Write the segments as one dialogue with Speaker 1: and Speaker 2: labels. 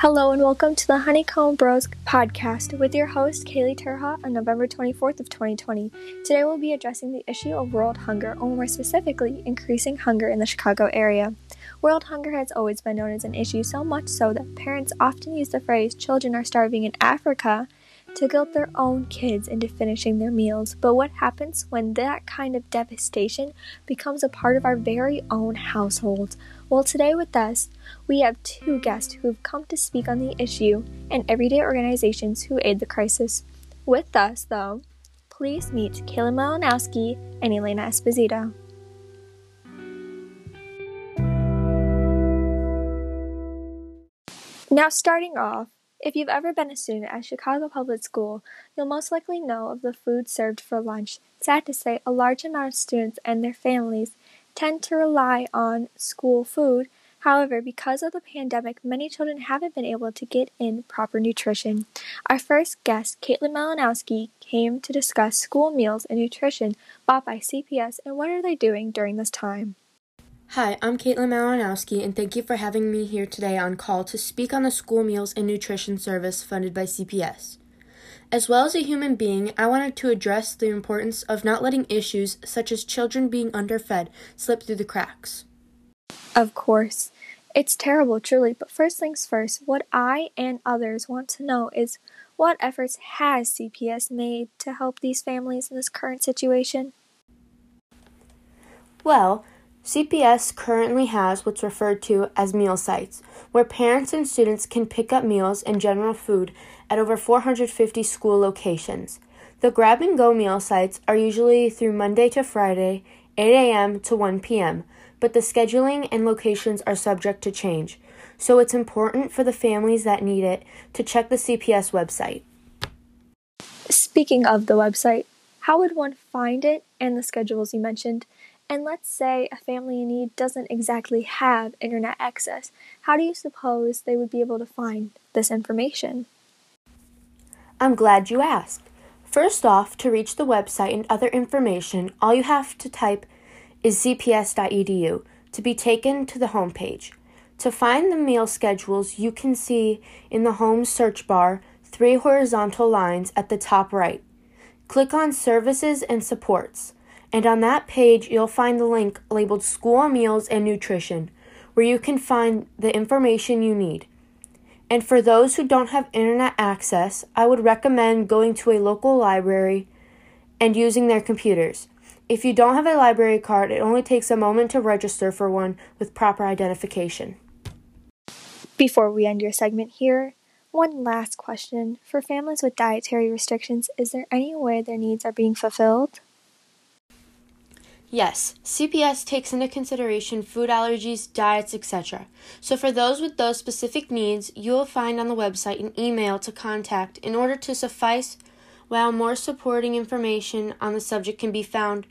Speaker 1: Hello and welcome to the Honeycomb Bros podcast with your host Kaylee Terha on November 24th of 2020. Today we'll be addressing the issue of world hunger, or more specifically, increasing hunger in the Chicago area. World hunger has always been known as an issue so much so that parents often use the phrase children are starving in Africa to guilt their own kids into finishing their meals. But what happens when that kind of devastation becomes a part of our very own households? Well, today with us, we have two guests who have come to speak on the issue and everyday organizations who aid the crisis. With us, though, please meet Kayla Malinowski and Elena Esposito. Now, starting off, if you've ever been a student at Chicago Public School, you'll most likely know of the food served for lunch. Sad to say, a large amount of students and their families tend to rely on school food. However, because of the pandemic, many children haven't been able to get in proper nutrition. Our first guest, Caitlin Malinowski, came to discuss school meals and nutrition bought by CPS and what are they doing during this time.
Speaker 2: Hi, I'm Caitlin Malinowski, and thank you for having me here today on call to speak on the school meals and nutrition service funded by CPS. As well as a human being, I wanted to address the importance of not letting issues such as children being underfed slip through the cracks.
Speaker 1: Of course. It's terrible, truly, but first things first, what I and others want to know is what efforts has CPS made to help these families in this current situation?
Speaker 2: Well, CPS currently has what's referred to as meal sites, where parents and students can pick up meals and general food at over 450 school locations. The grab and go meal sites are usually through Monday to Friday, 8 a.m. to 1 p.m., but the scheduling and locations are subject to change, so it's important for the families that need it to check the CPS website.
Speaker 1: Speaking of the website, how would one find it and the schedules you mentioned? And let's say a family in need doesn't exactly have internet access. How do you suppose they would be able to find this information?
Speaker 2: I'm glad you asked. First off, to reach the website and other information, all you have to type is cps.edu to be taken to the homepage. To find the meal schedules, you can see in the home search bar three horizontal lines at the top right. Click on Services and Supports and on that page you'll find the link labeled School Meals and Nutrition, where you can find the information you need. And for those who don't have internet access, I would recommend going to a local library and using their computers. If you don't have a library card, it only takes a moment to register for one with proper identification.
Speaker 1: Before we end your segment here, one last question. For families with dietary restrictions, is there any way their needs are being fulfilled?
Speaker 2: Yes, CPS takes into consideration food allergies, diets, etc. So, for those with those specific needs, you will find on the website an email to contact in order to suffice, while more supporting information on the subject can be found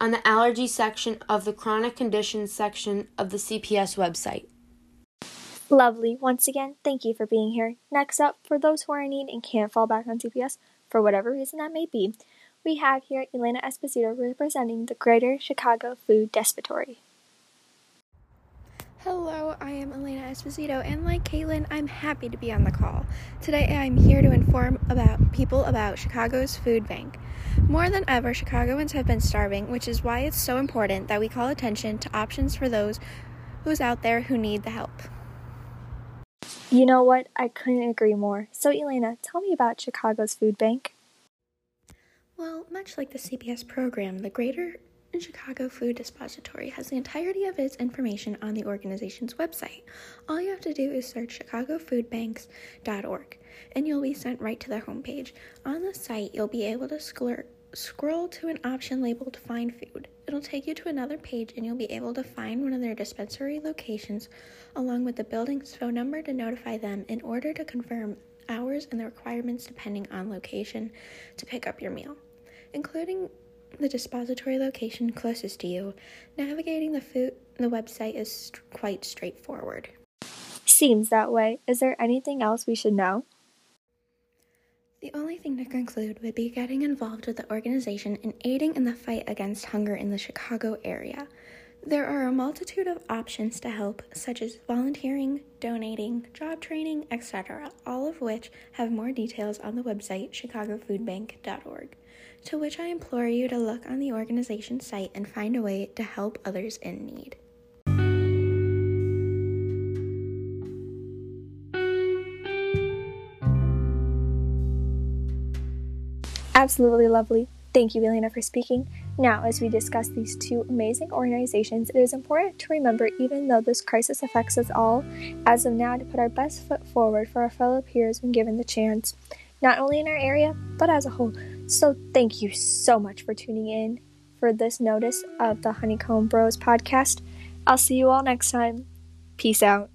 Speaker 2: on the allergy section of the chronic conditions section of the CPS website.
Speaker 1: Lovely. Once again, thank you for being here. Next up, for those who are in need and can't fall back on CPS for whatever reason that may be, we have here Elena Esposito representing the Greater Chicago Food Depository.
Speaker 3: Hello, I am Elena Esposito, and like Caitlin, I'm happy to be on the call. Today, I'm here to inform about people about Chicago's food bank. More than ever, Chicagoans have been starving, which is why it's so important that we call attention to options for those who's out there who need the help.
Speaker 1: You know what? I couldn't agree more. So, Elena, tell me about Chicago's food bank.
Speaker 3: Well, much like the CPS program, the Greater Chicago Food Depository has the entirety of its information on the organization's website. All you have to do is search chicagofoodbanks.org and you'll be sent right to their homepage. On the site, you'll be able to scroll to an option labeled Find Food. It'll take you to another page and you'll be able to find one of their dispensary locations along with the building's phone number to notify them in order to confirm hours and the requirements depending on location to pick up your meal including the depository location closest to you. Navigating the food the website is quite straightforward.
Speaker 1: Seems that way. Is there anything else we should know?
Speaker 3: The only thing to conclude would be getting involved with the organization and aiding in the fight against hunger in the Chicago area. There are a multitude of options to help, such as volunteering, donating, job training, etc., all of which have more details on the website chicagofoodbank.org, to which I implore you to look on the organization's site and find a way to help others in need.
Speaker 1: Absolutely lovely. Thank you, Elena, for speaking. Now, as we discuss these two amazing organizations, it is important to remember, even though this crisis affects us all, as of now, to put our best foot forward for our fellow peers when given the chance, not only in our area, but as a whole. So, thank you so much for tuning in for this notice of the Honeycomb Bros podcast. I'll see you all next time. Peace out.